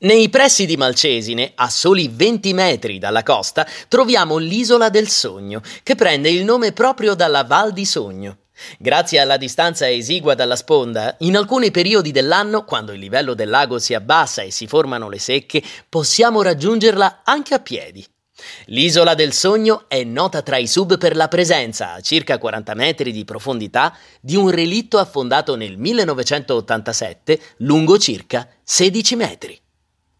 Nei pressi di Malcesine, a soli 20 metri dalla costa, troviamo l'isola del Sogno, che prende il nome proprio dalla Val di Sogno. Grazie alla distanza esigua dalla sponda, in alcuni periodi dell'anno, quando il livello del lago si abbassa e si formano le secche, possiamo raggiungerla anche a piedi. L'isola del Sogno è nota tra i sub per la presenza, a circa 40 metri di profondità, di un relitto affondato nel 1987 lungo circa 16 metri.